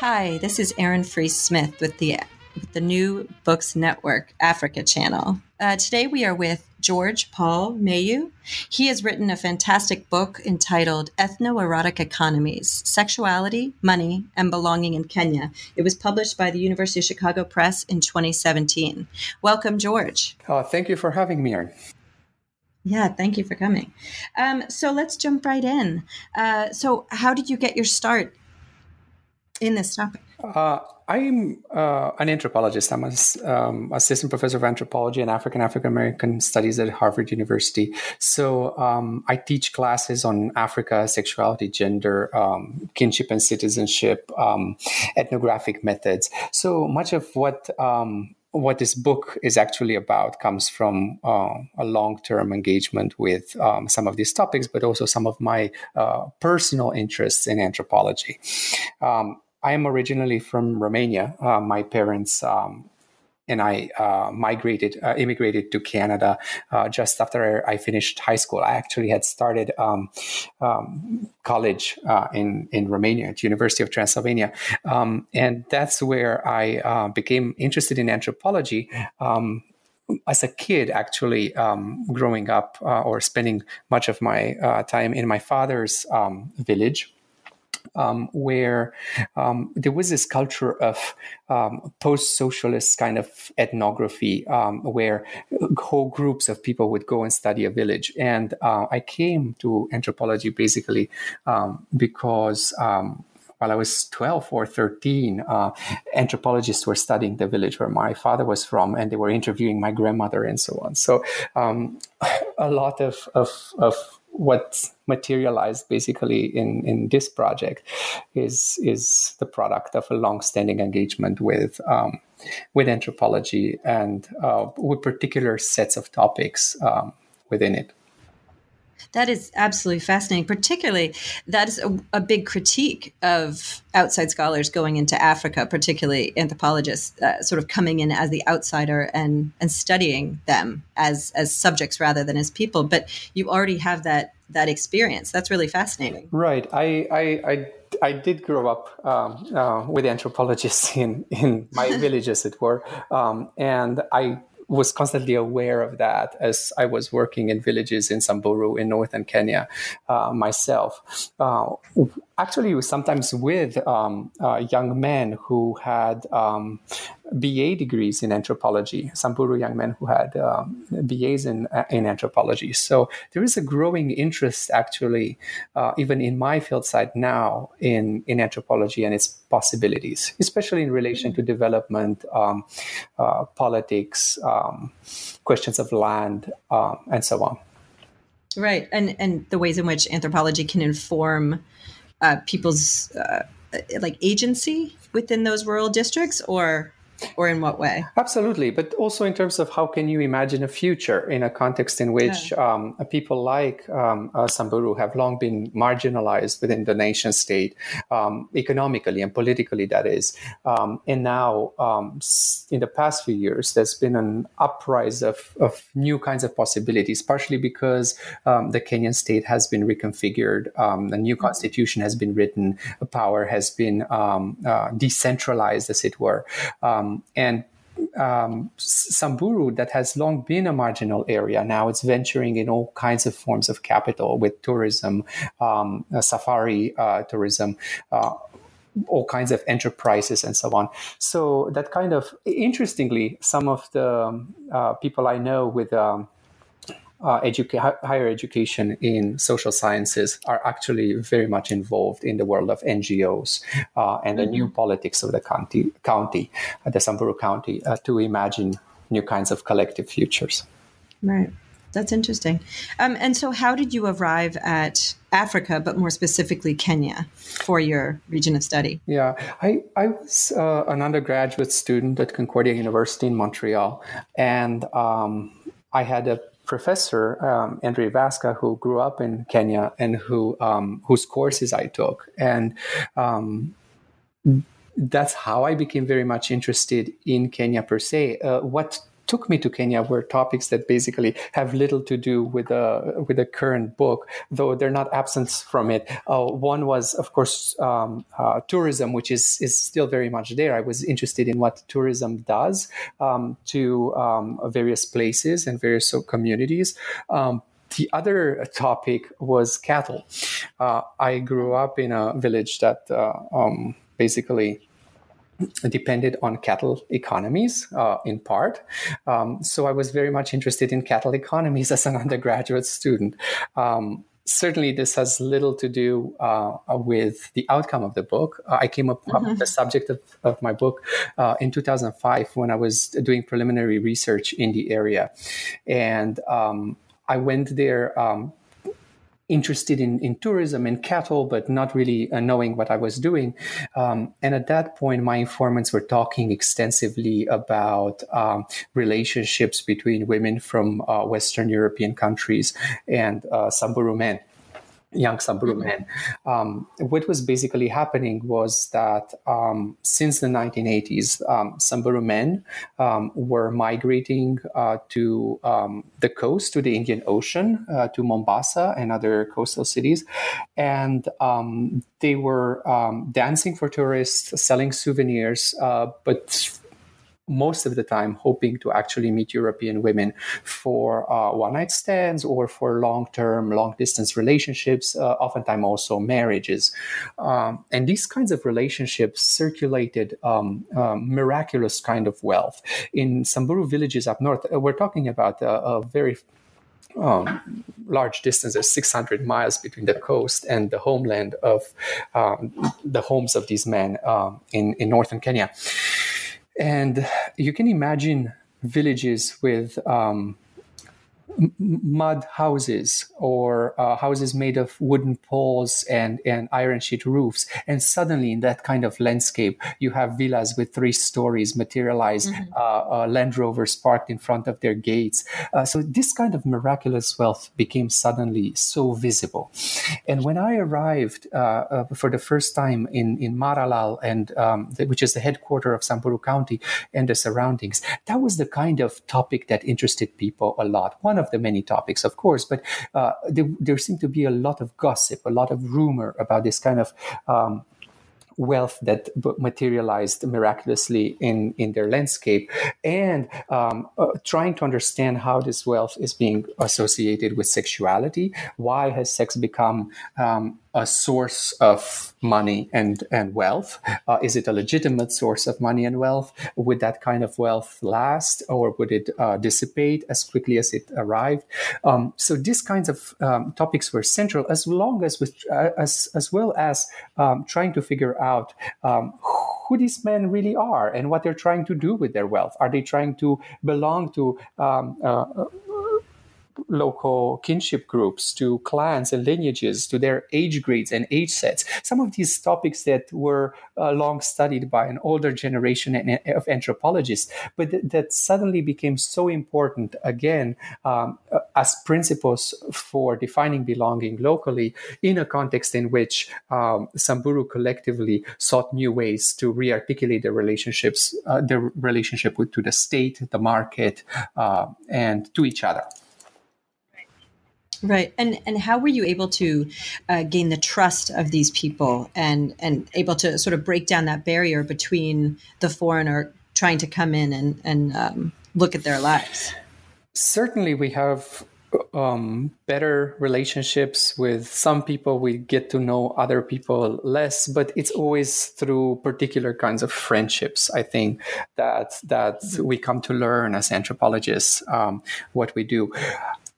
Hi, this is Erin Free Smith with the with the New Books Network Africa channel. Uh, today we are with George Paul Meiu. He has written a fantastic book entitled Ethnoerotic Economies Sexuality, Money, and Belonging in Kenya. It was published by the University of Chicago Press in 2017. Welcome, George. Uh, thank you for having me, Erin. Yeah, thank you for coming. Um, so let's jump right in. Uh, so, how did you get your start in this topic? Uh, I'm uh, an anthropologist. I'm an um, assistant professor of anthropology and African African American studies at Harvard University. So um, I teach classes on Africa, sexuality, gender, um, kinship and citizenship, um, ethnographic methods. So much of what um, what this book is actually about comes from uh, a long-term engagement with um, some of these topics, but also some of my uh, personal interests in anthropology. Um, I am originally from Romania. Uh, my parents um, and I uh, migrated, uh, immigrated to Canada uh, just after I finished high school. I actually had started um, um, college uh, in in Romania at University of Transylvania, um, and that's where I uh, became interested in anthropology um, as a kid, actually, um, growing up uh, or spending much of my time in my father's um, village, um, where um, there was this culture of um, post-socialist kind of ethnography, um, where whole groups of people would go and study a village. And uh, I came to anthropology basically um, because um, while I was 12 or 13, uh, anthropologists were studying the village where my father was from, and they were interviewing my grandmother and so on. So, um, a lot of, of, of what materialized basically in, in this project is is the product of a long-standing engagement with um, with anthropology and uh, with particular sets of topics um, within it. That is absolutely fascinating. Particularly, that is a, a, big critique of outside scholars going into Africa, particularly anthropologists, uh, sort of coming in as the outsider and and studying them as as subjects rather than as people. But you already have that that experience. That's really fascinating. Right. I I. I I did grow up um, uh, with anthropologists in, in my village, as it were, um, and I was constantly aware of that as I was working in villages in Samburu in northern Kenya uh, myself. Uh, actually, sometimes with um, uh, young men who had um, BA degrees in anthropology, Samburu young men who had um, BAs in, in anthropology. So there is a growing interest, actually, uh, even in my field site now, in, in anthropology and its possibilities, especially in relation to development, um, uh, politics, um, questions of land, um, and so on. Right, and and the ways in which anthropology can inform uh, people's uh, like agency within those rural districts, or or in what way absolutely but also in terms of how can you imagine a future in a context in which yeah. um, people like um, uh, samburu have long been marginalized within the nation state um, economically and politically that is um, and now um, in the past few years there's been an uprise of, of new kinds of possibilities partially because um, the kenyan state has been reconfigured a new mm-hmm. constitution has been written power has been uh, decentralized as it were um, um, and um, Samburu, that has long been a marginal area, now it's venturing in all kinds of forms of capital with tourism, um, uh, safari uh, tourism. Uh, all kinds of enterprises and so on. So that kind of interestingly, some of the um, uh, people I know with um, uh, educa- higher education in social sciences are actually very much involved in the world of NGOs uh, and the new mm-hmm. politics of the county, county uh, the Samburu County, uh, to imagine new kinds of collective futures. Right. That's interesting. Um, and so, how did you arrive at Africa, but more specifically Kenya, for your region of study? Yeah, I, I was uh, an undergraduate student at Concordia University in Montreal, and um, I had a professor, um, Andre Vasca, who grew up in Kenya and who um, whose courses I took, and um, that's how I became very much interested in Kenya per se. Uh, what took me to Kenya were topics that basically have little to do with the with the current book, though they're not absent from it. Uh, one was, of course, um, uh, tourism, which is is still very much there. I was interested in what tourism does um, to um, various places and various communities. Um, the other topic was cattle. Uh, I grew up in a village that uh, um, basically depended on cattle economies uh, in part. Um, so I was very much interested in cattle economies as an undergraduate student. Um, certainly, this has little to do uh, with the outcome of the book. I came up mm-hmm. with the subject of, of my book uh, in 2005 when I was doing preliminary research in the area. And um, I went there um, interested in, in tourism and cattle, but not really uh, knowing what I was doing. Um, and at that point, my informants were talking extensively about um, relationships between women from uh, Western European countries and uh, Samburu men young Samburu mm-hmm. men. Um, what was basically happening was that um, since the 1980s, um, Samburu men um, were migrating uh, to um, the coast, to the Indian Ocean, uh, to Mombasa and other coastal cities. And um, they were dancing for tourists, selling souvenirs, uh, but most of the time hoping to actually meet European women for uh, one night stands or for long term, long distance relationships, uh, oftentimes also marriages. Um, and these kinds of relationships circulated um, um, miraculous kind of wealth. In Samburu villages up north, uh, we're talking about a, a very um, large distances, 600 miles between the coast and the homeland of um, the homes of these men um, in, in northern Kenya. And you can imagine villages with um, mud houses or uh, houses made of wooden poles and, and iron sheet roofs. And suddenly, in that kind of landscape, you have villas with three stories materialized, mm-hmm. uh, uh, Land Rovers parked in front of their gates. Uh, so, this kind of miraculous wealth became suddenly so visible. And when I arrived uh, uh, for the first time in, in Maralal, and um, the, which is the headquarters of Samburu County and the surroundings, that was the kind of topic that interested people a lot. One of the many topics, of course, but uh, there, there seemed to be a lot of gossip, a lot of rumor about this kind of um, wealth that materialized miraculously in, in their landscape and um, uh, trying to understand how this wealth is being associated with sexuality. Why has sex become um, a source of money and, and wealth? Uh, is it a legitimate source of money and wealth? Would that kind of wealth last or would it uh, dissipate as quickly as it arrived? Um, so these kinds of um, topics were central as long as with, uh, as, as well as um, trying to figure out um, who these men really are and what they're trying to do with their wealth. Are they trying to belong to um, uh, local kinship groups, to clans and lineages, to their age grades and age sets. Some of these topics that were uh, long studied by an older generation of anthropologists, but th- that suddenly became so important again um, uh, as principles for defining belonging locally in a context in which um, Samburu collectively sought new ways to rearticulate their relationships, uh, their relationship with, to the state, the market, uh, and to each other. Right, and and how were you able to uh, gain the trust of these people and and able to sort of break down that barrier between the foreigner trying to come in and and um, look at their lives? Certainly, we have um, better relationships with some people. We get to know other people less, but it's always through particular kinds of friendships. I think that that we come to learn as anthropologists um, what we do.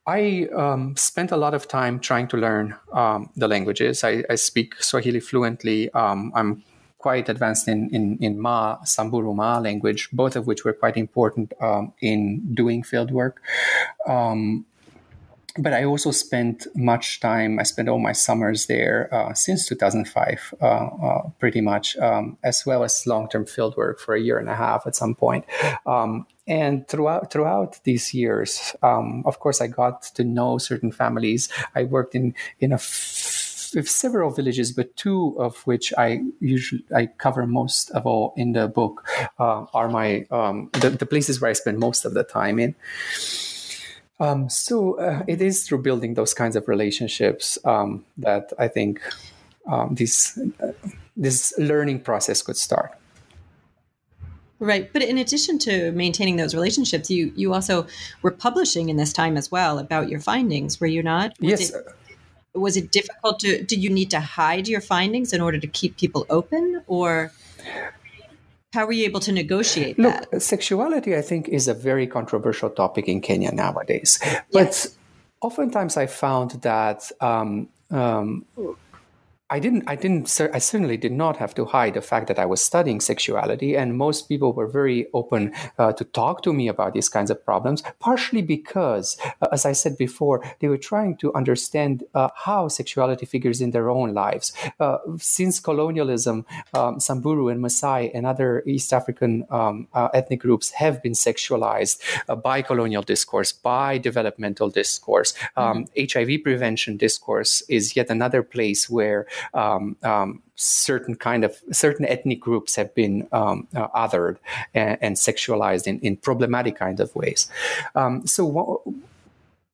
I um, spent a lot of time trying to learn um, the languages. I, I, speak Swahili fluently. Um, I'm quite advanced in, in, in Maa, Samburu Maa language, both of which were quite important um, in doing field work. Um, but I also spent much time. I spent all my summers there uh, since 2005, uh, uh, pretty much, um, as well as long-term field work for a year and a half at some point. Um, and throughout throughout these years, um, of course, I got to know certain families. I worked in in a several villages, but two of which I usually I cover most of all in the book uh, are my um, the, the, places where I spend most of the time in. Um, so uh, it is through building those kinds of relationships um, that I think um, this uh, this learning process could start. Right, but in addition to maintaining those relationships, you you also were publishing in this time as well about your findings. Were you not? Was yes. It, was it difficult to? Did you need to hide your findings in order to keep people open, or how were you able to negotiate Look, that? Sexuality, I think, is a very controversial topic in Kenya nowadays. But yes. oftentimes, I found that. Um, um, I didn't, I didn't, I certainly did not have to hide the fact that I was studying sexuality, and most people were very open uh, to talk to me about these kinds of problems. Partially because, uh, as I said before, they were trying to understand uh, how sexuality figures in their own lives. Uh, since colonialism, um, Samburu and Maasai and other East African um, uh, ethnic groups have been sexualized uh, by colonial discourse, by developmental discourse. Um, mm-hmm. HIV prevention discourse is yet another place where um, um, certain kind of certain ethnic groups have been um, uh, othered and, and, sexualized in, in problematic kind of ways. Um, so.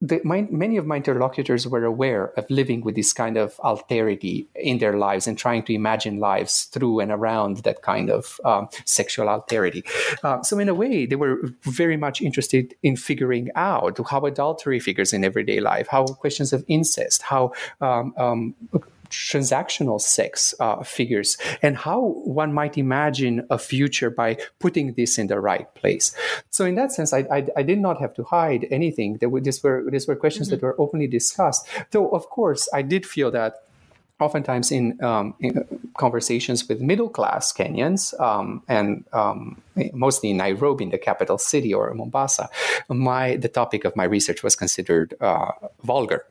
The, my, many of my interlocutors were aware of living with this kind of alterity in their lives and trying to imagine lives through and around that kind of um, sexual alterity. Uh, so, in a way, they were very much interested in figuring out how adultery figures in everyday life, how questions of incest, how um, um transactional sex uh, figures and how one might imagine a future by putting this in the right place. So in that sense, I, I, I did not have to hide anything. There were, these were these were questions mm-hmm. that were openly discussed. Though of course, I did feel that oftentimes in, um, in, conversations with middle class Kenyans um, and um, mostly in Nairobi, in the capital city, or Mombasa, my the topic of my research was considered uh, vulgar.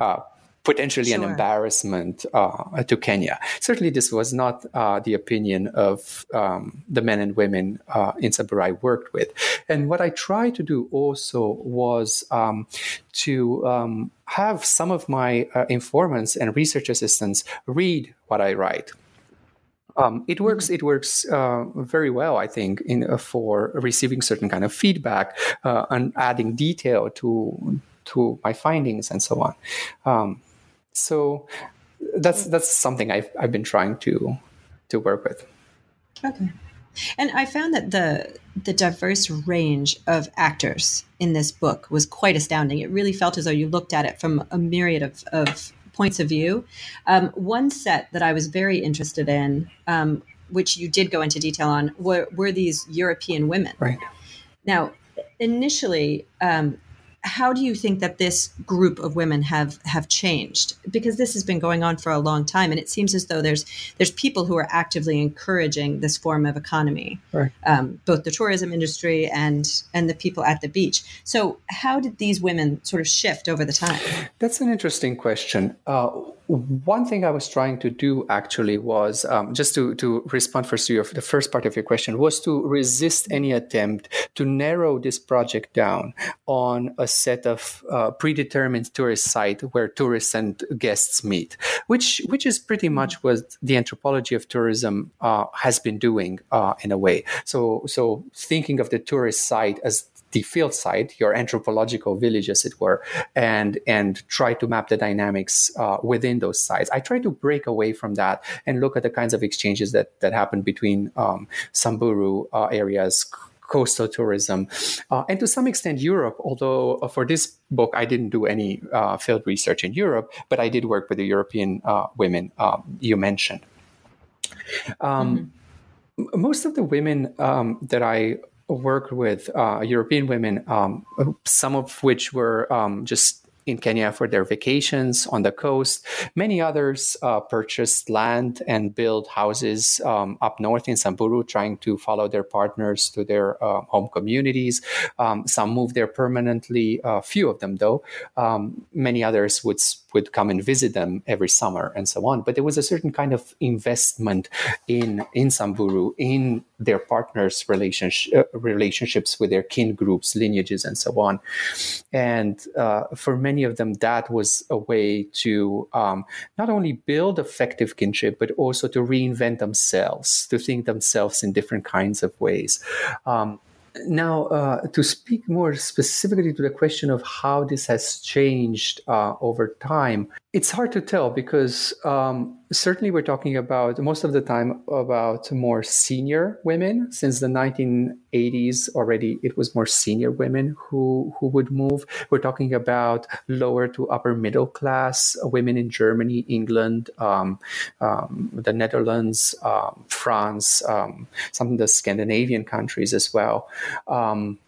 Uh, potentially sure. an embarrassment uh, to Kenya. Certainly, this was not uh, the opinion of um, the men and women uh, in Samburu I worked with. And what I tried to do also was um, to um, have some of my uh, informants and research assistants read what I write. Um, it works. Mm-hmm. It works uh, very well, I think, in, uh, for receiving certain kind of feedback uh, and adding detail to to my findings and so on. Um, so that's that's something I've I've been trying to to work with. Okay. And I found that the the diverse range of actors in this book was quite astounding. It really felt as though you looked at it from a myriad of, of points of view. Um, one set that I was very interested in, um, which you did go into detail on, were, were these European women. Right. Now, initially, um, how do you think that this group of women have have changed? Because this has been going on for a long time and it seems as though there's there's people who are actively encouraging this form of economy right. um, both the tourism industry and and the people at the beach. So how did these women sort of shift over the time? That's an interesting question. Uh, one thing I was trying to do actually was um, just to, to respond first to your, the first part of your question was to resist any attempt to narrow this project down on a set of uh, predetermined tourist site where tourists and guests meet, which which is pretty much what the anthropology of tourism uh, has been doing uh, in a way. So so thinking of the tourist site as the field site, your anthropological village, as it were, and and try to map the dynamics uh, within those sites. I try to break away from that and look at the kinds of exchanges that that happen between um, Samburu uh, areas coastal tourism, uh, and to some extent Europe. Although uh, for this book I didn't do any uh, field research in Europe, but I did work with the European uh, women um, you mentioned. Um, mm-hmm. Most of the women um, that I worked with uh, European women, um, some of which were um, just in Kenya for their vacations on the coast. Many others uh, purchased land and built houses um, up north in Samburu, trying to follow their partners to their uh, home communities. Um, some moved there permanently, a uh, few of them, though. Um, many others would would come and visit them every summer and so on. But there was a certain kind of investment in in Samburu in their partners' relationship, uh, relationships with their kin groups, lineages, and so on. And uh, for many of them, that was a way to um, not only build effective kinship, but also to reinvent themselves, to think themselves in different kinds of ways. Um, now, uh, to speak more specifically to the question of how this has changed uh, over time, it's hard to tell because um, certainly we're talking about most of the time about more senior women. Since the 1980s, already it was more senior women who who would move. We're talking about lower to upper middle class women in Germany, England, um, um, the Netherlands, um, France, um, some of the Scandinavian countries as well. Um,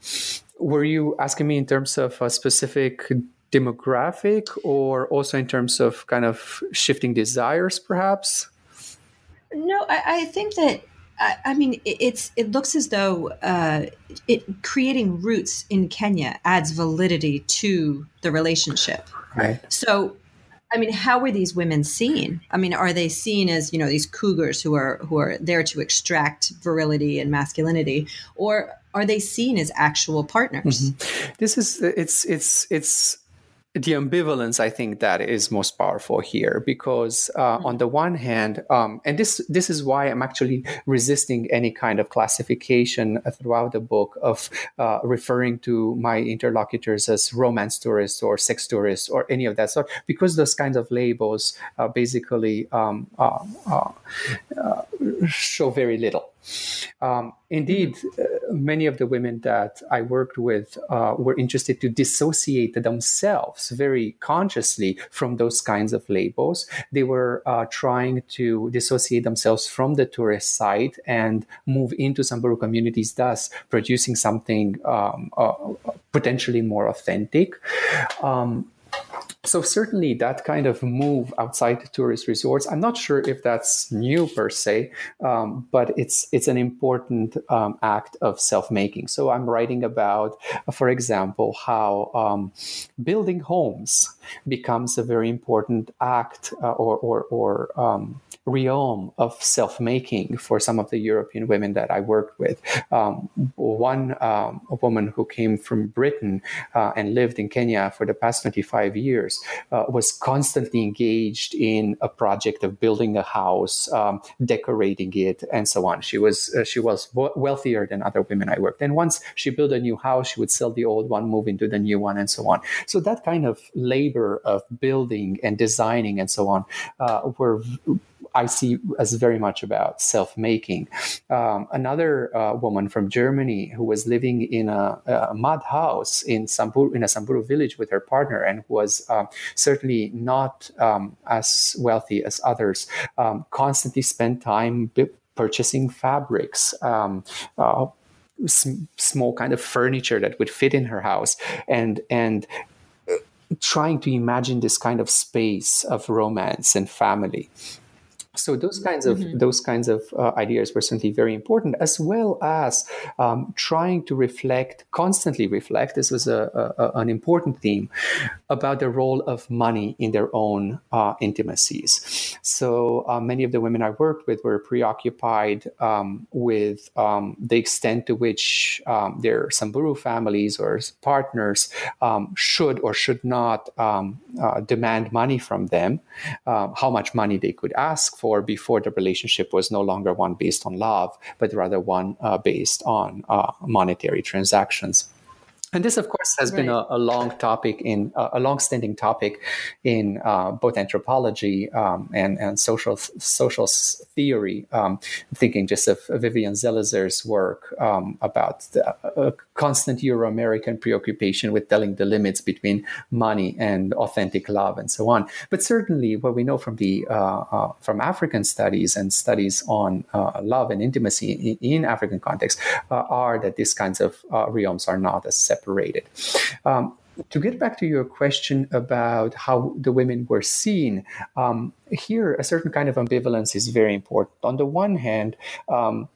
were you asking me in terms of a specific demographic or also in terms of kind of shifting desires perhaps no i, I think that I, I, mean it, it's it looks as though uh, it creating roots in kenya adds validity to the relationship right so I mean, how were these women seen? I mean, are they seen as you know these cougars who are who are there to extract virility and masculinity, or are they seen as actual partners? Mm-hmm. This is it's it's it's the ambivalence i think that is most powerful here because uh, mm-hmm. on the one hand um, and this this is why i'm actually resisting any kind of classification throughout the book of uh, referring to my interlocutors as romance tourists or sex tourists or any of that sort because those kinds of labels uh, basically um, uh, uh, uh, show very little um, indeed, uh, many of the women that I worked with uh, were interested to dissociate themselves very consciously from those kinds of labels. They were uh, trying to dissociate themselves from the tourist site and move into Samburu communities, thus producing something um, uh, potentially more authentic. Um, so certainly that kind of move outside tourist resorts i'm not sure if that's new per se um, but it's it's an important um, act of self-making. So i'm writing about for example how um, building homes becomes a very important act uh, or or, or um, realm of self-making for some of the European women that I worked with. Um, one um, woman who came from Britain uh, and lived in Kenya for the past 25 years uh, was constantly engaged in a project of building a house, um, decorating it, and so on. She was uh, she was wealthier than other women I worked. And once she built a new house, she would sell the old one, move into the new one, and so on. So that kind of labor of building and designing and so on uh, were I see as very much about self making. Um, another uh, woman from Germany who was living in a, a, mud house in in a Samburu village with her partner and was uh, certainly not um, as wealthy as others, um, constantly spent time b- purchasing fabrics. Um, uh, small kind of furniture that would fit in her house and and uh, trying to imagine this kind of space of romance and family so those kinds of mm-hmm. those kinds of uh, ideas were certainly very important as well as um, trying to reflect constantly reflect this was a, a, an important theme about the role of money in their own uh, intimacies so uh, many of the women i worked with were preoccupied um, with um, the extent to which um, their samburu families or partners um, should or should not um, uh, demand money from them uh, how much money they could ask for before the relationship was no longer one based on love, but rather one uh, based on uh, monetary transactions. And this, of course, has right. been a, a, long topic in uh, a long-standing topic in uh, both anthropology um, and, and social social theory. Um, thinking just of Vivian Zelizer's work um, about the, constant Euro-American preoccupation with telling the limits between money and authentic love, and so on. But certainly, what we know from the uh, uh from African studies and studies on uh, love and intimacy in, in African context uh, are that these kinds of realms are not as separated. Um, to get back to your question about how the women were seen, um, here a certain kind of ambivalence is very important. On the one hand, um,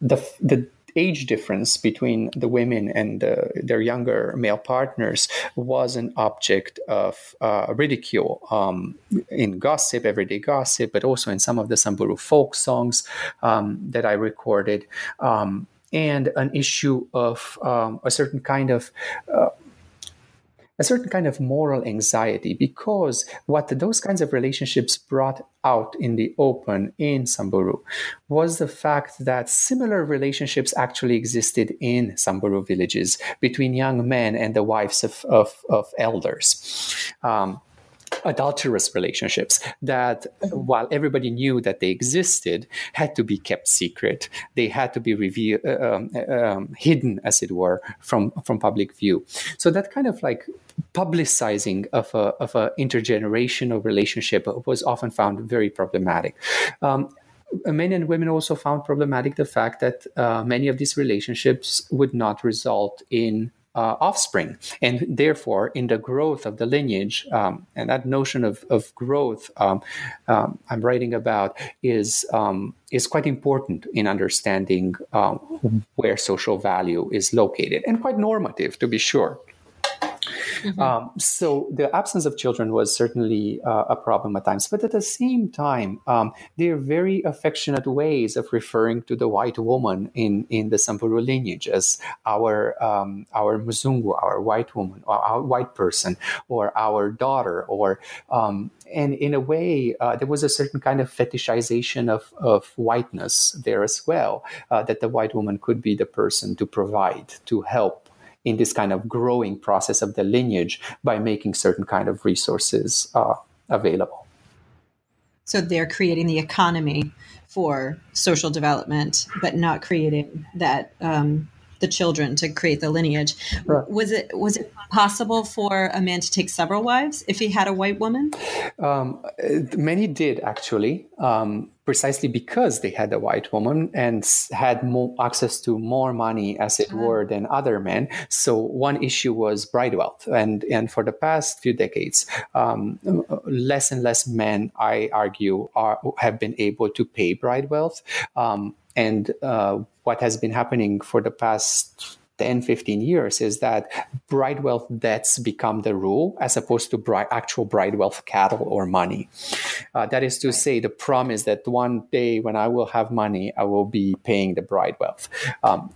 the the age difference between the women and uh, their younger male partners was an object of uh, ridicule um, in gossip, everyday gossip, but also in some of the Samburu folk songs um, that I recorded. Um, and an issue of um, a certain kind of uh, a certain kind of moral anxiety because what those kinds of relationships brought out in the open in Samburu was the fact that similar relationships actually existed in Samburu villages between young men and the wives of, of, of elders. Um, adulterous relationships that while everybody knew that they existed had to be kept secret. They had to be revealed uh, um, um, hidden as it were from from public view. So that kind of like publicizing of a of a intergenerational relationship was often found very problematic. Um, men and women also found problematic the fact that uh, many of these relationships would not result in uh, offspring. And therefore, in the growth of the lineage, um, and that notion of, of growth um, um, I'm writing about is, um, is quite important in understanding um, where social value is located and quite normative, to be sure. Mm-hmm. Um, so the absence of children was certainly uh, a problem at times, but at the same time, um, they're very affectionate ways of referring to the white woman in in the Samburu lineage as our um, our Muzungu, our white woman, or our white person, or our daughter, or um, and in a way, uh, there was a certain kind of fetishization of, of whiteness there as well, uh, that the white woman could be the person to provide, to help, in this kind of growing process of the lineage by making certain kind of resources uh, available. So they're creating the economy for social development, but not creating that um, the children to create the lineage. Right. Was it was it possible for a man to take several wives if he had a white woman? Um, many did actually, um, precisely because they had a white woman and had more access to more money, as it uh-huh. were, than other men. So one issue was bride wealth, and and for the past few decades, um, less and less men, I argue, are have been able to pay bride wealth. Um, and uh, what has been happening for the past 10, 15 years is that bride wealth debts become the rule as opposed to bride, actual bride wealth cattle or money. Uh, that is to say, the promise that one day when I will have money, I will be paying the bride wealth. Um,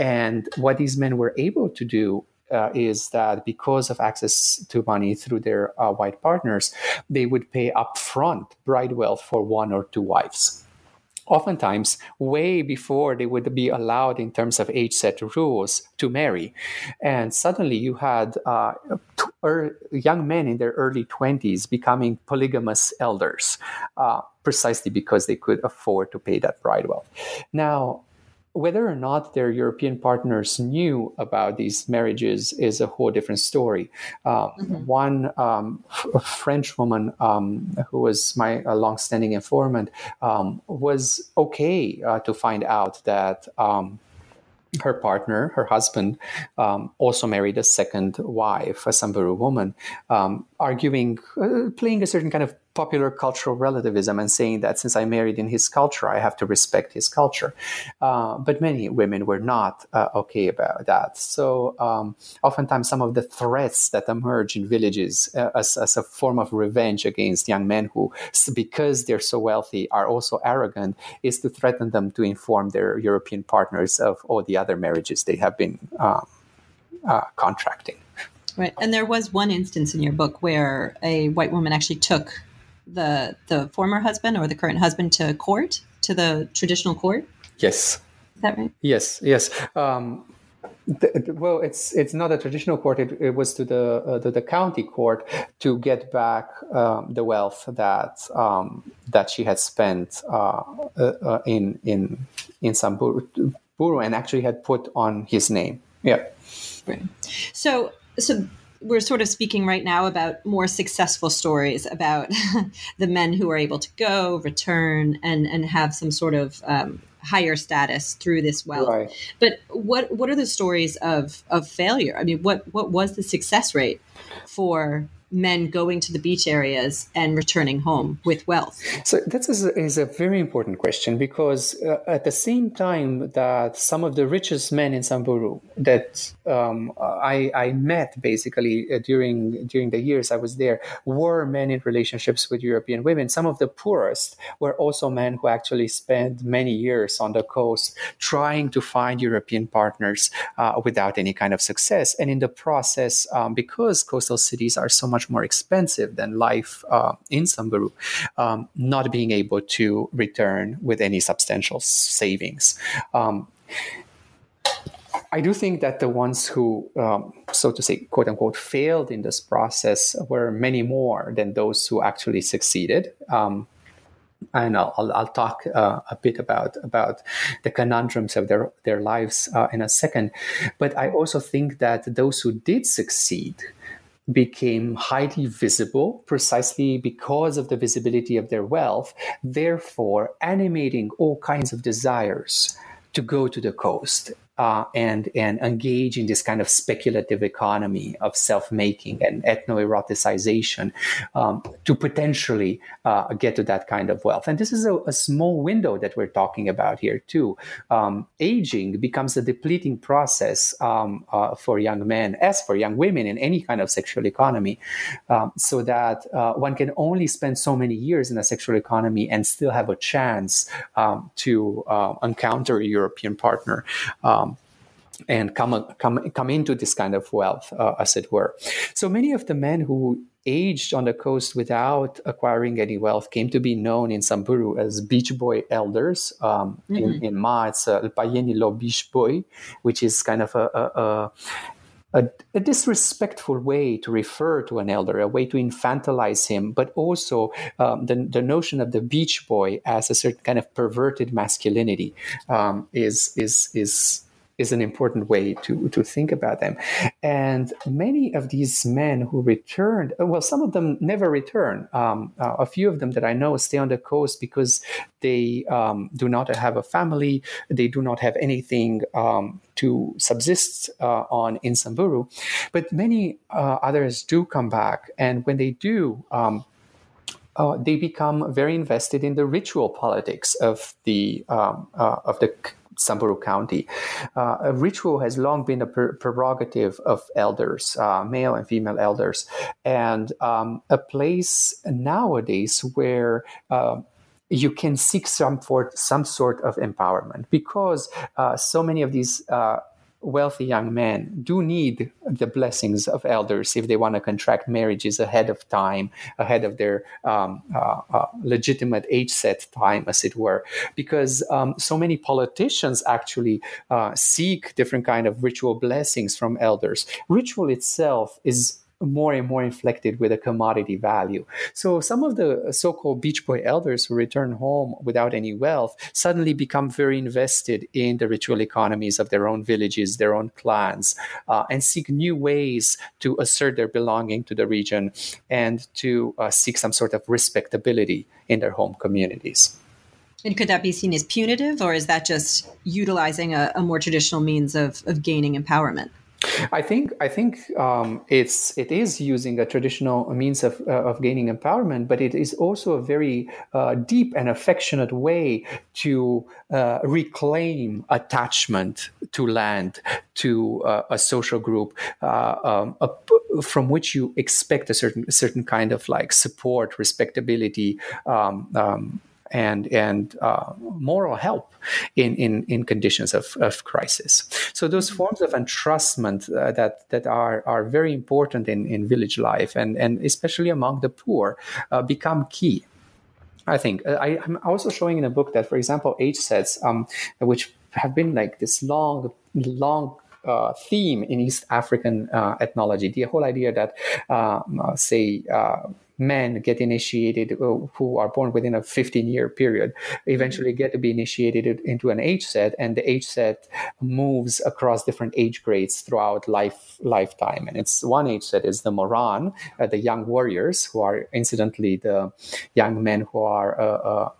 and what these men were able to do uh, is that because of access to money through their uh, white partners, they would pay upfront bride wealth for one or two wives oftentimes way before they would be allowed in terms of age set rules to marry. And suddenly you had uh, er, young men in their early 20s becoming polygamous elders uh, precisely because they could afford to pay that bride wealth now whether or not their European partners knew about these marriages is a whole different story. Um, mm-hmm. One um, f- French woman um, who was my uh, longstanding informant um, was okay uh, to find out that um, her partner, her husband, um, also married a second wife, a Samburu woman, um, arguing, uh, playing a certain kind of popular cultural relativism and saying that since I married in his culture, I have to respect his culture. Uh, but many women were not uh, okay about that. So um, oftentimes, some of the threats that emerge in villages uh, as, as, a form of revenge against young men who, because they're so wealthy, are also arrogant, is to threaten them to inform their European partners of all the other marriages they have been um, uh, contracting. Right. And there was one instance in your book where a white woman actually took the the former husband or the current husband to court to the traditional court. Yes. Is that right? Yes. Yes. Um, the, well, it's it's not a traditional court. It, it was to the, uh, the, the county court to get back um, the wealth that um, that she had spent uh, uh, uh in in in Samburu and actually had put on his name. Yeah. Right. So so we're sort of speaking right now about more successful stories about the men who are able to go, return, and and have some sort of um, higher status through this wealth. Right. But what what are the stories of of failure? I mean, what what was the success rate for men going to the beach areas and returning home with wealth? So that is a, is a very important question because uh, at the same time that some of the richest men in Samburu that um, I, I, met basically uh, during during the years I was there were men in relationships with European women. Some of the poorest were also men who actually spent many years on the coast trying to find European partners uh, without any kind of success. And in the process, um, because coastal cities are so much more expensive than life uh, in Samburu, um, not being able to return with any substantial savings. Um, I do think that the ones who, um, so to say, quote unquote, failed in this process were many more than those who actually succeeded. Um, and I'll, I'll, I'll talk uh, a bit about about the conundrums of their their lives uh, in a second. But I also think that those who did succeed became highly visible precisely because of the visibility of their wealth, therefore animating all kinds of desires to go to the coast uh, and and engage in this kind of speculative economy of self-making and ethno-eroticization um, to potentially uh, get to that kind of wealth. And this is a, a small window that we're talking about here too. Um, aging becomes a depleting process um, uh, for young men, as for young women in any kind of sexual economy, um, so that uh, one can only spend so many years in a sexual economy and still have a chance um, to uh, encounter a European partner. And come come come into this kind of wealth, uh, as it were. So many of the men who aged on the coast without acquiring any wealth came to be known in Samburu as beach boy elders. Um, mm-hmm. in, in Maa, it's uh, Payeni Lo Beach Boy, which is kind of a, a, a, a, disrespectful way to refer to an elder, a way to infantilize him, but also um, the, the notion of the beach boy as a certain kind of perverted masculinity um, is is is is an important way to, to think about them. And many of these men who returned, well, some of them never return. Um, uh, a few of them that I know stay on the coast because they um, do not have a family, they do not have anything um, to subsist uh, on in Samburu. But many uh, others do come back. And when they do, um, uh, they become very invested in the ritual politics of the um, uh, of the Samburu County. Uh, a ritual has long been a prerogative of elders, uh, male and female elders, and um, a place nowadays where uh, you can seek some for some sort of empowerment because uh, so many of these uh, wealthy young men do need the blessings of elders if they want to contract marriages ahead of time, ahead of their um, uh, uh, legitimate age set time, as it were, because um, so many politicians actually uh, seek different kind of ritual blessings from elders. Ritual itself is more and more inflected with a commodity value. So some of the so-called beach boy elders who return home without any wealth suddenly become very invested in the ritual economies of their own villages, their own clans, uh, and seek new ways to assert their belonging to the region and to uh, seek some sort of respectability in their home communities. And could that be seen as punitive, or is that just utilizing a, a more traditional means of, of gaining empowerment? I think I think um, it's it is using a traditional means of uh, of gaining empowerment, but it is also a very uh, deep and affectionate way to uh, reclaim attachment to land, to uh, a social group, uh, um, a, from which you expect a certain a certain kind of like support, respectability. Um, um and and uh, moral help in, in in conditions of, of crisis. So those mm-hmm. forms of entrustment uh, that that are are very important in, in village life and and especially among the poor uh, become key. I think I, am also showing in a book that, for example, age sets, um, which have been like this long, long uh, theme in East African uh, ethnology. The whole idea that, um, uh, say, uh, men get initiated uh, who are born within a 15 year period eventually get to be initiated into an age set and the age set moves across different age grades throughout life lifetime. And it's one age set is the moran uh, the young warriors who are incidentally the young men who are uh, uh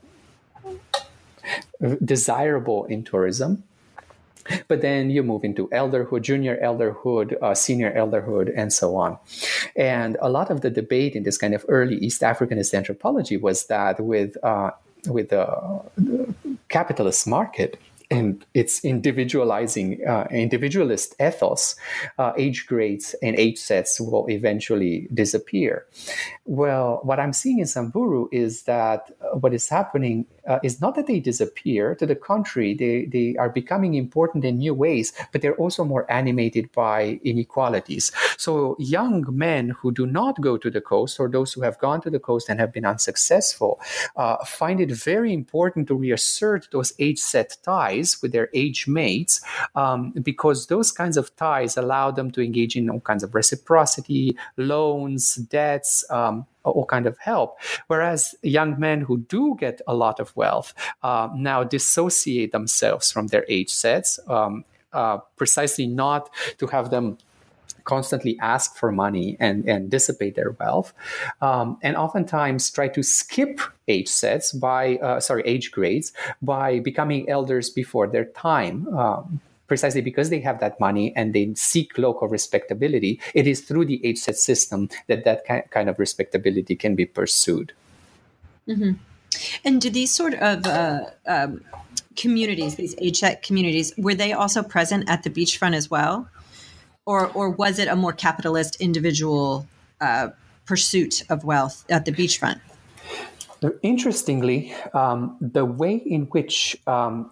desirable in tourism but then you move into elderhood, junior elderhood, uh, senior elderhood, and so on. And a lot of the debate in this kind of early East Africanist anthropology was that with uh, with the, the capitalist market, and its individualizing uh, individualist ethos, uh, age grades and age sets will eventually disappear. Well, what I'm seeing in Samburu is that what is happening uh, is not that they disappear. To the contrary, they, they are becoming important in new ways, but they're also more animated by inequalities. So young men who do not go to the coast, or those who have gone to the coast and have been unsuccessful, uh, find it very important to reassert those age set ties with their age mates, um, because those kinds of ties allow them to engage in all kinds of reciprocity, loans, debts. Um, all kind of help. Whereas young men who do get a lot of wealth uh, now dissociate themselves from their age sets, um, uh, precisely not to have them constantly ask for money and, and dissipate their wealth, um, and oftentimes try to skip age sets by uh, sorry age grades by becoming elders before their time. Um, precisely because they have that money and they seek local respectability, it is through the age set system that that kind of respectability can be pursued. Mm-hmm. And do these sort of uh, um, communities, these age set communities, were they also present at the beachfront as well? Or, or was it a more capitalist individual uh, pursuit of wealth at the beachfront? Interestingly, um, the way in which um,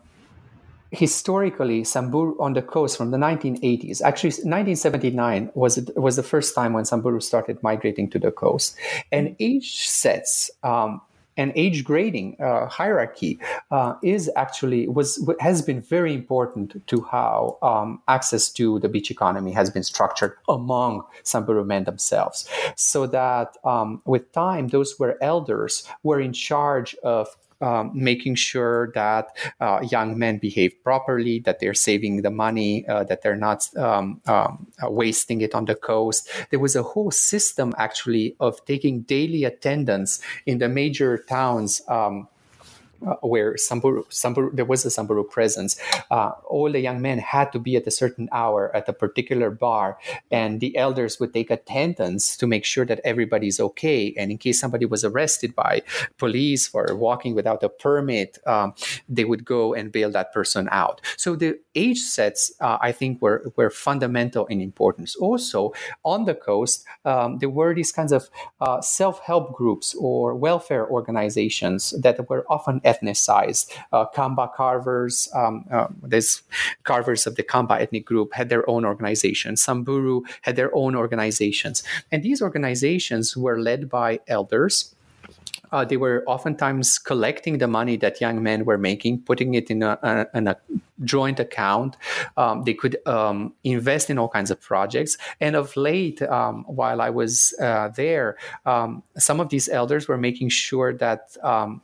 historically Samburu on the coast from the 1980s. Actually, 1979 was was the first time when Samburu started migrating to the coast, and age sets. Um, and age grading uh, hierarchy uh, is actually was has been very important to how um, access to the beach economy has been structured among Samburu men themselves. So that um, with time, those were elders were in charge of um, making sure that uh, young men behave properly, that they're saving the money, uh, that they're not um, um, uh, wasting it on the coast. There was a whole system actually of taking daily attendance in the major towns. Um, where Samburu, Samburu, there was a Samburu presence, uh, all the young men had to be at a certain hour at a particular bar, and the elders would take attendance to make sure that everybody's okay. And in case somebody was arrested by police for walking without a permit, um, they would go and bail that person out. So the age sets, uh, I think, were were fundamental in importance. Also, on the coast, um, there were these kinds of uh, self help groups or welfare organizations that were often ethnicized. Uh, Kamba carvers, um, uh, these carvers of the Kamba ethnic group had their own organization. Samburu had their own organizations. And these organizations were led by elders. Uh, they were oftentimes collecting the money that young men were making, putting it in a, a, in a joint account. Um, they could um, invest in all kinds of projects. And of late, um, while I was uh, there, um, some of these elders were making sure that um,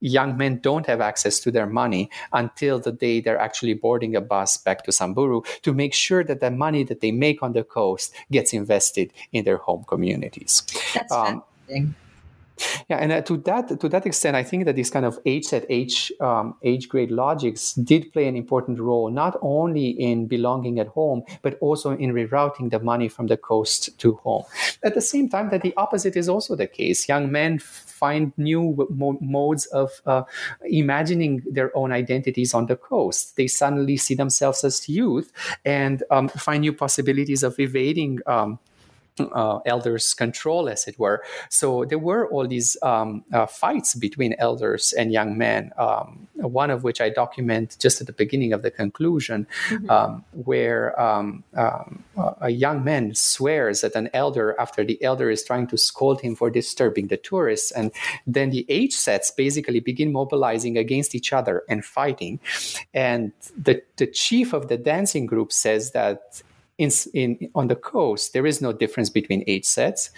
young men don't have access to their money until the day they're actually boarding a bus back to Samburu to make sure that the money that they make on the coast gets invested in their home communities. That's um, fascinating. Yeah, and uh, to that to that extent, I think that this kind of age set age um, age grade logics did play an important role, not only in belonging at home, but also in rerouting the money from the coast to home. At the same time, that the opposite is also the case. Young men find new mo- modes of uh, imagining their own identities on the coast. They suddenly see themselves as youth and um, find new possibilities of evading. Um, uh, elders' control, as it were. So there were all these um, uh, fights between elders and young men. Um, one of which I document just at the beginning of the conclusion, mm-hmm. um, where um, um, a young man swears at an elder after the elder is trying to scold him for disturbing the tourists, and then the age sets basically begin mobilizing against each other and fighting. And the the chief of the dancing group says that in, in on the coast there is no difference between age sets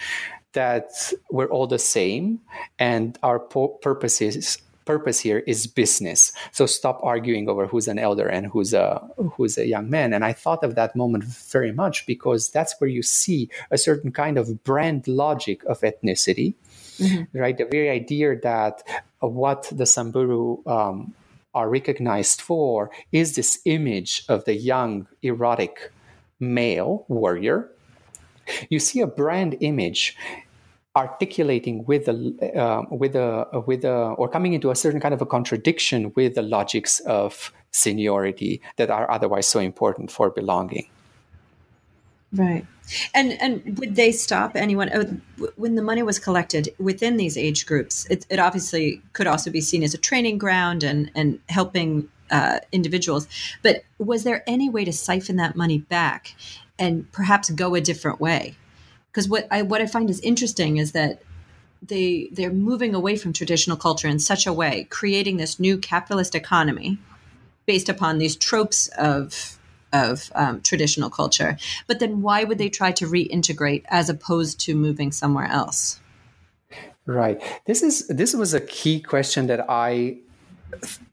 that we're all the same and our po- purpose is purpose here is business. So stop arguing over who's an elder and who's a who's a young man. And i thought of that moment very much because that's where you see a certain kind of brand logic of ethnicity mm-hmm. right? The very idea that what the samburu um, are recognized for is this image of the young, erotic male warrior. You see a brand image articulating with a uh, with a with a or coming into a certain kind of a contradiction with the logics of seniority that are otherwise so important for belonging. Right. And and would they stop anyone oh, when the money was collected within these age groups? It, it obviously could also be seen as a training ground and and helping uh, individuals. But was there any way to siphon that money back and perhaps go a different way? Because what I what I find is interesting is that they they're moving away from traditional culture in such a way, creating this new capitalist economy based upon these tropes of of um, traditional culture. But then why would they try to reintegrate as opposed to moving somewhere else? Right. This is this was a key question that I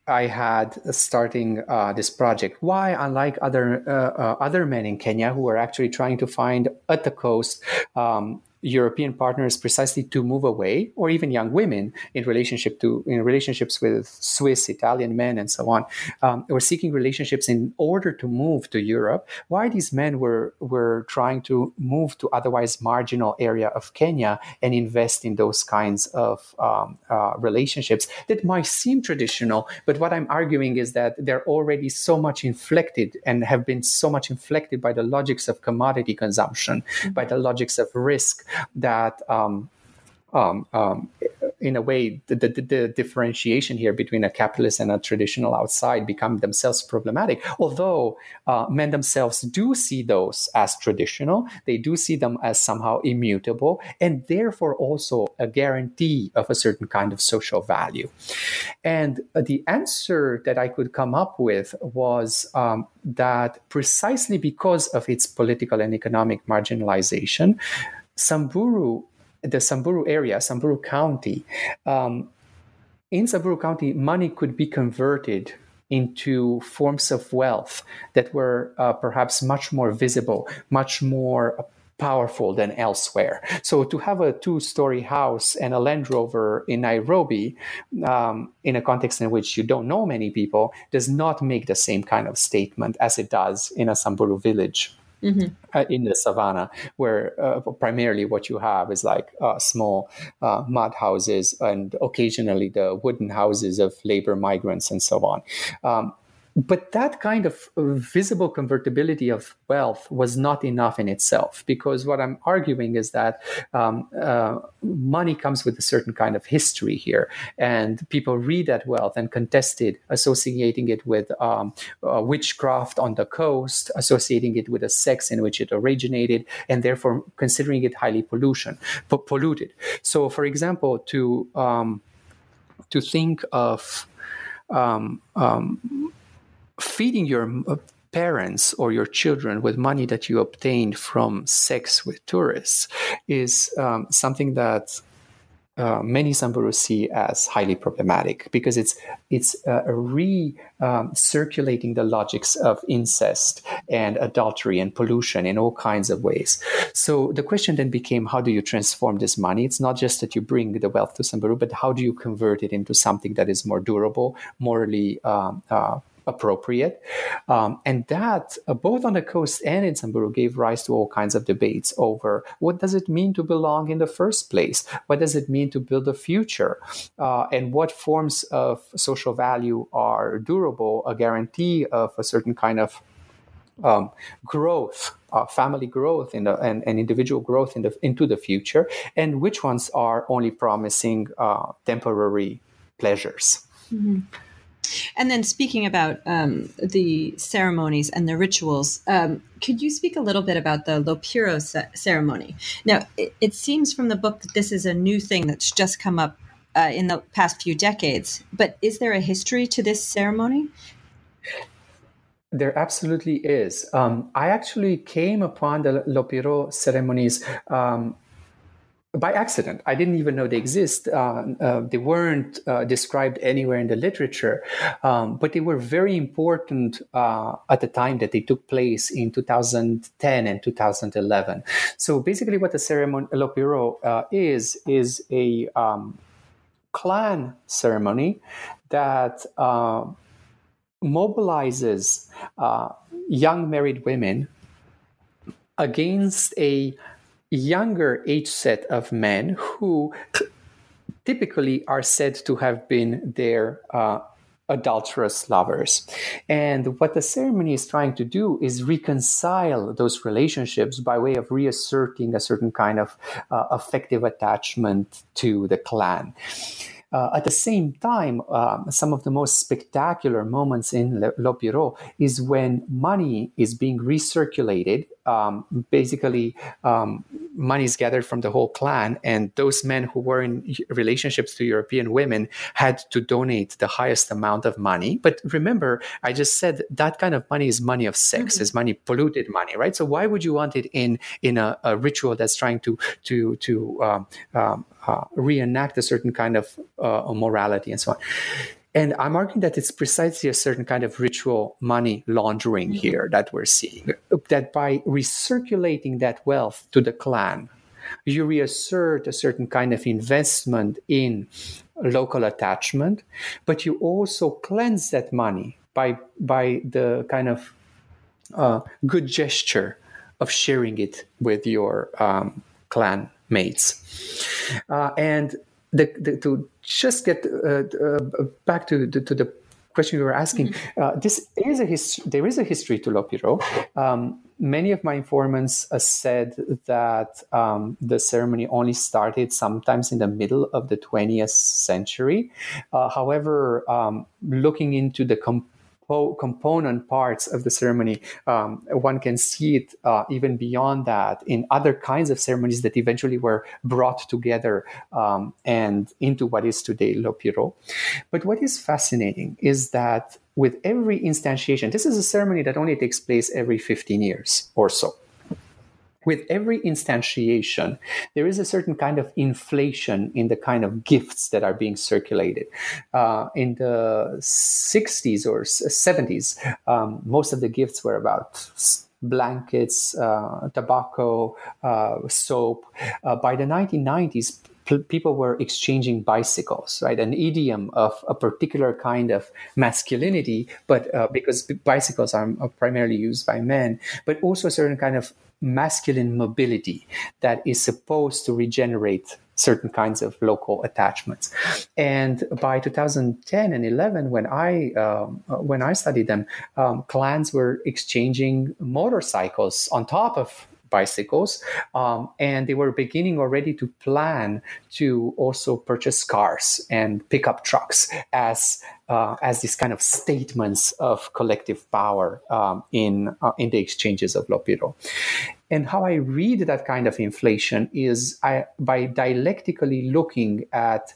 I had starting uh, this project. Why, unlike other uh, uh, other men in Kenya who are actually trying to find at the coast um, European partners precisely to move away, or even young women in relationship to in relationships with Swiss, Italian men, and so on, um, were seeking relationships in order to move to Europe. Why these men were were trying to move to otherwise marginal area of Kenya and invest in those kinds of um, uh, relationships that might seem traditional, but what I'm arguing is that they're already so much inflected and have been so much inflected by the logics of commodity consumption, mm-hmm. by the logics of risk that um, um, um, in a way, the, the, the, differentiation here between a capitalist and a traditional outside become themselves problematic. Although uh, men themselves do see those as traditional, they do see them as somehow immutable, and therefore also a guarantee of a certain kind of social value. And the answer that I could come up with was um, that precisely because of its political and economic marginalization, Samburu, the Samburu area, Samburu County, um, in Samburu County, money could be converted into forms of wealth that were uh, perhaps much more visible, much more powerful than elsewhere. So to have a two-story house and a Land Rover in Nairobi, um, in a context in which you don't know many people, does not make the same kind of statement as it does in a Samburu village mm-hmm. uh, in the savannah, where uh, primarily what you have is like uh, small uh, mud houses and occasionally the wooden houses of labor migrants and so on. Um, but that kind of visible convertibility of wealth was not enough in itself because what i'm arguing is that um, uh, money comes with a certain kind of history here and people read that wealth and contest it associating it with um, uh, witchcraft on the coast associating it with a sex in which it originated and therefore considering it highly pollution polluted. So for example to um, to think of um, um, feeding your uh, parents or your children with money that you obtained from sex with tourists is um, something that uh, many Samburu see as highly problematic because it's it's uh, recirculating um, the logics of incest and adultery and pollution in all kinds of ways. So the question then became, how do you transform this money? It's not just that you bring the wealth to Samburu, but how do you convert it into something that is more durable, morally um, uh, appropriate. Um, and that, uh, both on the coast and in Samburu, gave rise to all kinds of debates over what does it mean to belong in the first place? What does it mean to build a future? Uh, and what forms of social value are durable, a guarantee of a certain kind of um, growth, uh, family growth, in the, and, and, individual growth in the, into the future, and which ones are only promising uh, temporary pleasures. Mm-hmm. And then speaking about um, the ceremonies and the rituals, um, could you speak a little bit about the Lopiro ceremony? Now, it, it, seems from the book that this is a new thing that's just come up uh, in the past few decades. But is there a history to this ceremony? There absolutely is. Um, I actually came upon the Lopiro ceremonies um, by accident. I didn't even know they exist. Uh, uh, they weren't uh, described anywhere in the literature, um, but they were very important uh, at the time that they took place in 2010 and 2011. So basically, what the ceremony Lopiro uh, is is a um, clan ceremony that uh, mobilizes uh, young married women against a younger age set of men who typically are said to have been their uh, adulterous lovers. And what the ceremony is trying to do is reconcile those relationships by way of reasserting a certain kind of uh, affective attachment to the clan. Uh, at the same time, um, some of the most spectacular moments in Le is when money is being recirculated. Um, basically, um, money is gathered from the whole clan, and those men who were in relationships to European women had to donate the highest amount of money. But remember, I just said that kind of money is money of sex, mm-hmm. is money polluted money, right? So why would you want it in in a, a ritual that's trying to to to um, um, uh, reenact a certain kind of uh, morality and so on. And I'm arguing that it's precisely a certain kind of ritual money laundering mm-hmm. here that we're seeing. That by recirculating that wealth to the clan, you reassert a certain kind of investment in local attachment, but you also cleanse that money by by the kind of uh, good gesture of sharing it with your um, clan mates. Uh, and the, the, to just get uh, uh, back to, to, to, the question you were asking, mm-hmm. uh, this is a his- there is a history to Lopiro. Um, many of my informants uh, said that um, the ceremony only started sometimes in the middle of the 20th century. Uh, however, um, looking into the com- component parts of the ceremony. Um, one can see it uh, even beyond that in other kinds of ceremonies that eventually were brought together um, and into what is today Lopiro. But what is fascinating is that with every instantiation, this is a ceremony that only takes place every 15 years or so with every instantiation, there is a certain kind of inflation in the kind of gifts that are being circulated. Uh, in the 60s or 70s, um, most of the gifts were about blankets, uh, tobacco, uh, soap. Uh, by the 1990s, people were exchanging bicycles, right? An idiom of a particular kind of masculinity, but uh, because bicycles are, are primarily used by men, but also a certain kind of masculine mobility that is supposed to regenerate certain kinds of local attachments. And by 2010 and 11, when I um, when I studied them, um, clans were exchanging motorcycles on top of bicycles, um, and they were beginning already to plan to also purchase cars and pickup trucks as uh, as these kind of statements of collective power um, in uh, in the exchanges of Lopiro. And how I read that kind of inflation is I, by dialectically looking at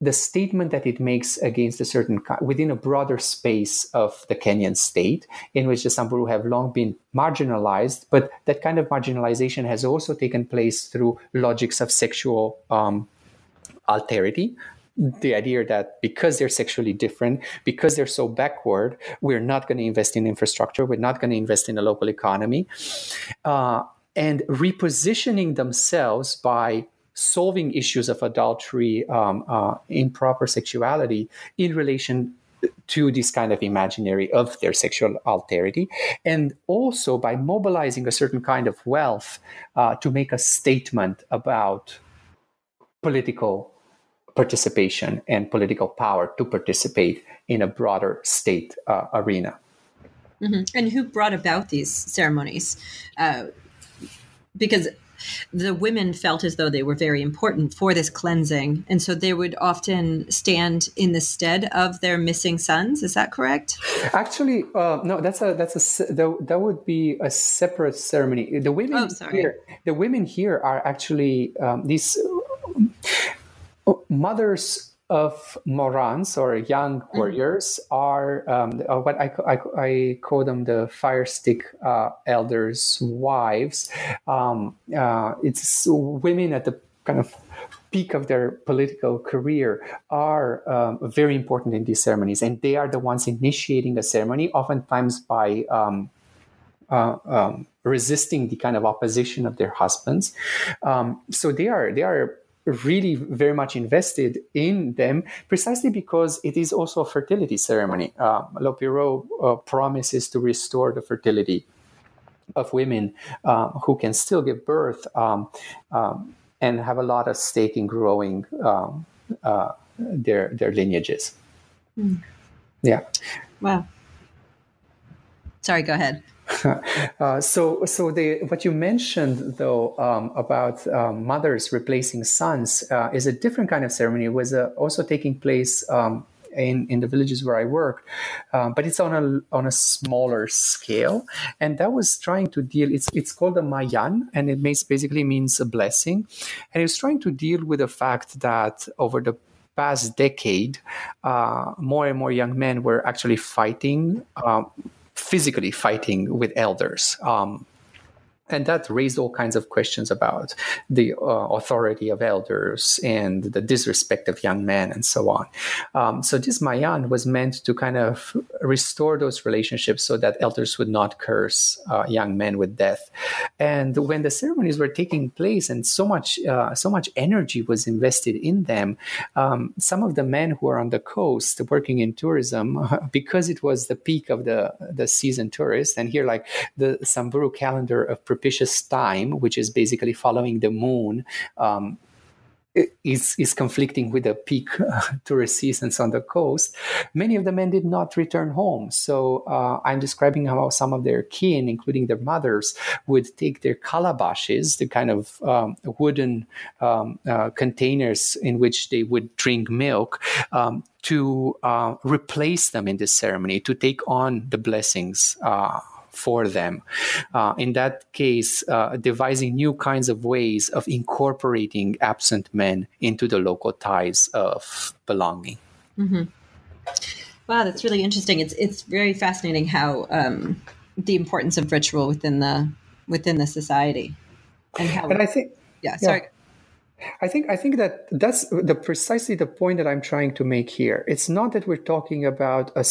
the statement that it makes against a certain within a broader space of the Kenyan state, in which the Samburu have long been marginalized, but that kind of marginalization has also taken place through logics of sexual um, alterity. The idea that because they're sexually different, because they're so backward, we're not going to invest in infrastructure, we're not going to invest in the local economy, uh, and repositioning themselves by solving issues of adultery, um, uh, improper sexuality in relation to this kind of imaginary of their sexual alterity, and also by mobilizing a certain kind of wealth uh, to make a statement about political participation and political power to participate in a broader state uh, arena. Mm-hmm. And who brought about these ceremonies? Uh, because the women felt as though they were very important for this cleansing. And so they would often stand in the stead of their missing sons. Is that correct? Actually, uh, no, that's a, that's a, that, that would be a separate ceremony. The women oh, here, the women here are actually um, these uh, mothers of Morans or young mm-hmm. warriors mm-hmm. are um, uh, what I, I, I, call them the fire stick uh, elders' wives. Um, uh, it's women at the kind of peak of their political career are um, very important in these ceremonies, and they are the ones initiating the ceremony, oftentimes by um, uh, um, resisting the kind of opposition of their husbands. Um, so they are they are really very much invested in them precisely because it is also a fertility ceremony. Uh, Lopiro uh, promises to restore the fertility of women uh, who can still give birth um, um, and have a lot of stake in growing um, uh, their their lineages. Mm. Yeah. Wow. Sorry, go ahead. uh, so, so the, what you mentioned though um, about um, mothers replacing sons uh, is a different kind of ceremony. It was uh, also taking place um, in, in the villages where I work, um, but it's on a on a smaller scale, and that was trying to deal. It's it's called a mayan, and it basically means a blessing, and it's trying to deal with the fact that over the past decade, uh, more and more young men were actually fighting um, physically fighting with elders. Um, and that raised all kinds of questions about the uh, authority of elders and the disrespect of young men and so on. Um, so this Mayan was meant to kind of restore those relationships so that elders would not curse uh, young men with death. And when the ceremonies were taking place and so much uh, so much energy was invested in them, um, some of the men who are on the coast working in tourism, because it was the peak of the the season tourist, and here like the Samburu calendar of propitious time, which is basically following the moon. Um, is, is conflicting with the peak uh, tourist seasons on the coast, many of the men did not return home. So uh, I'm describing how some of their kin, including their mothers, would take their calabashes, the kind of um, wooden um, uh, containers in which they would drink milk, um, to uh, replace them in this ceremony, to take on the blessings uh, for them. Uh, in that case, uh, devising new kinds of ways of incorporating absent men into the local ties of belonging. Mm-hmm. Wow, that's really interesting. It's it's very fascinating how um, the importance of ritual within the within the society, and how. And I think, yeah, sorry. Yeah. I think I think that that's the precisely the point that I'm trying to make here. It's not that we're talking about a,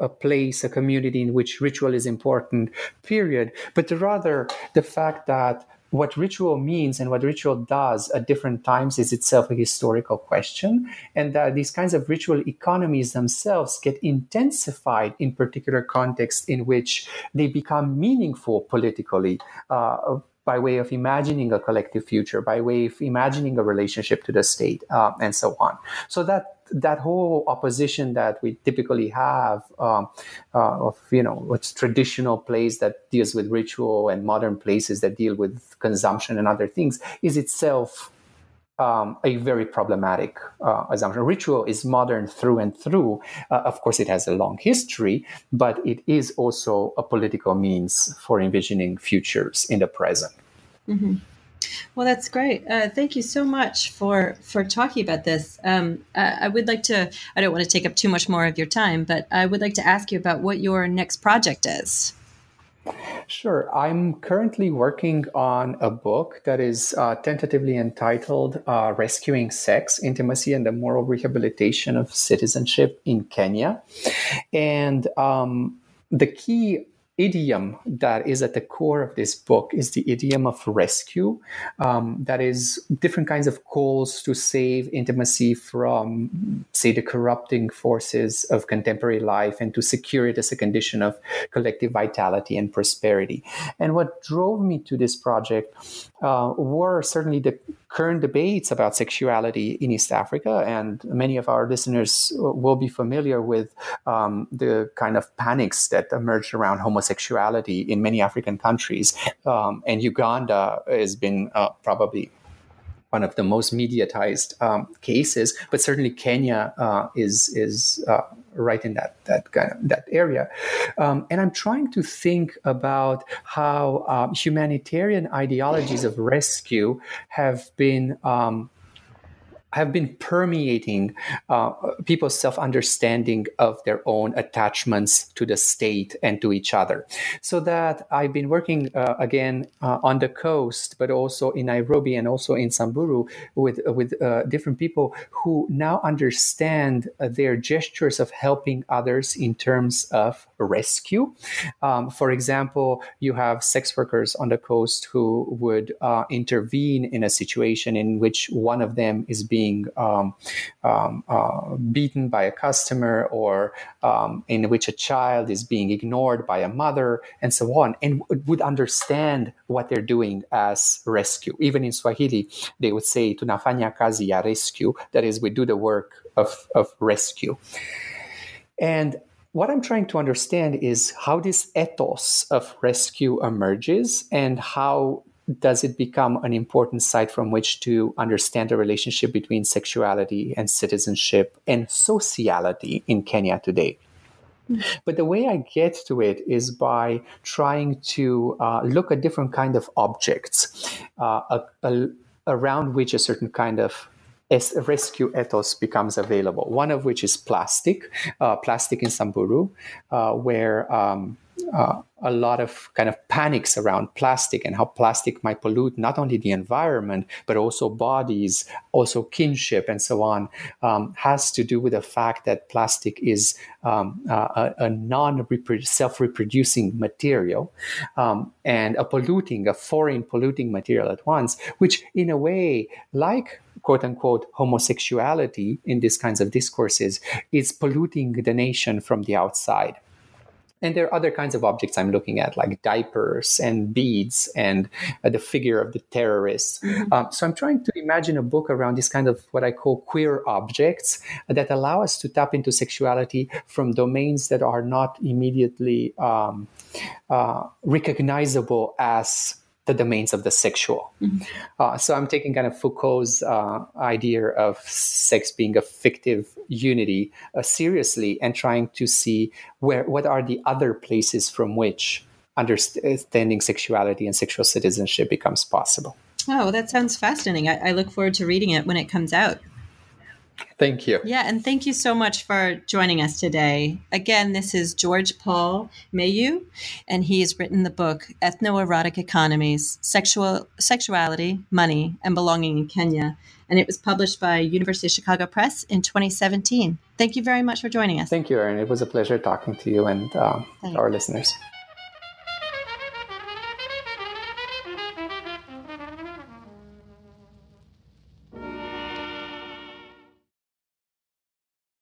a place, a community in which ritual is important, period, but rather the fact that what ritual means and what ritual does at different times is itself a historical question, and that these kinds of ritual economies themselves get intensified in particular contexts in which they become meaningful politically. Uh, by way of imagining a collective future, by way of imagining a relationship to the state, uh, and so on. So that that whole opposition that we typically have um, uh, of you know what's traditional place that deals with ritual and modern places that deal with consumption and other things is itself um, a very problematic uh, assumption. Ritual is modern through and through. Uh, of course, it has a long history, but it is also a political means for envisioning futures in the present. Mm-hmm. Well, that's great. Uh, thank you so much for for talking about this. Um, I, I would like to. I don't want to take up too much more of your time, but I would like to ask you about what your next project is. Sure. I'm currently working on a book that is uh, tentatively entitled uh, Rescuing Sex, Intimacy, and the Moral Rehabilitation of Citizenship in Kenya. And um, the key idiom that is at the core of this book is the idiom of rescue. Um, that is different kinds of calls to save intimacy from, say, the corrupting forces of contemporary life and to secure it as a condition of collective vitality and prosperity. And what drove me to this project uh, were certainly the current debates about sexuality in East Africa, and many of our listeners will be familiar with um, the kind of panics that emerged around homosexuality in many African countries. Um, and Uganda has been uh, probably one of the most mediatized um, cases, but certainly Kenya uh, is is uh, right in that that kind of that area. Um, and I'm trying to think about how uh, humanitarian ideologies of rescue have been. Um, have been permeating uh, people's self understanding of their own attachments to the state and to each other. So that I've been working uh, again uh, on the coast, but also in Nairobi and also in Samburu with, with uh, different people who now understand uh, their gestures of helping others in terms of rescue. Um, for example, you have sex workers on the coast who would uh, intervene in a situation in which one of them is being um, um, uh, beaten by a customer or um, in which a child is being ignored by a mother and so on, and would understand what they're doing as rescue. Even in Swahili, they would say, tunafanya kazi ya rescue, that is, we do the work of, of rescue. And what I'm trying to understand is how this ethos of rescue emerges and how does it become an important site from which to understand the relationship between sexuality and citizenship and sociality in Kenya today. But the way I get to it is by trying to uh, look at different kind of objects uh, a, a, around which a certain kind of rescue ethos becomes available. One of which is plastic, uh, plastic in Samburu, uh, where um, uh, a lot of kind of panics around plastic and how plastic might pollute not only the environment but also bodies, also kinship, and so on, um, has to do with the fact that plastic is um, a, a non self reproducing material um, and a polluting, a foreign polluting material at once, which in a way, like quote unquote homosexuality in these kinds of discourses, is polluting the nation from the outside. And there are other kinds of objects I'm looking at, like diapers and beads and uh, the figure of the terrorists. Mm-hmm. Um, so I'm trying to imagine a book around this kind of what I call queer objects that allow us to tap into sexuality from domains that are not immediately um, uh, recognizable as the domains of the sexual. Mm-hmm. Uh, so I'm taking kind of Foucault's uh, idea of sex being a fictive unity uh, seriously and trying to see where what are the other places from which understanding sexuality and sexual citizenship becomes possible. Oh, that sounds fascinating. I, I look forward to reading it when it comes out. Thank you. Yeah, and thank you so much for joining us today. Again, this is George Paul Meiu, and he has written the book Ethnoerotic Economies: Sexual Sexuality, Money, and Belonging in Kenya, and it was published by University of Chicago Press in 2017. Thank you very much for joining us. Thank you, Erin. It was a pleasure talking to you and um, our listeners.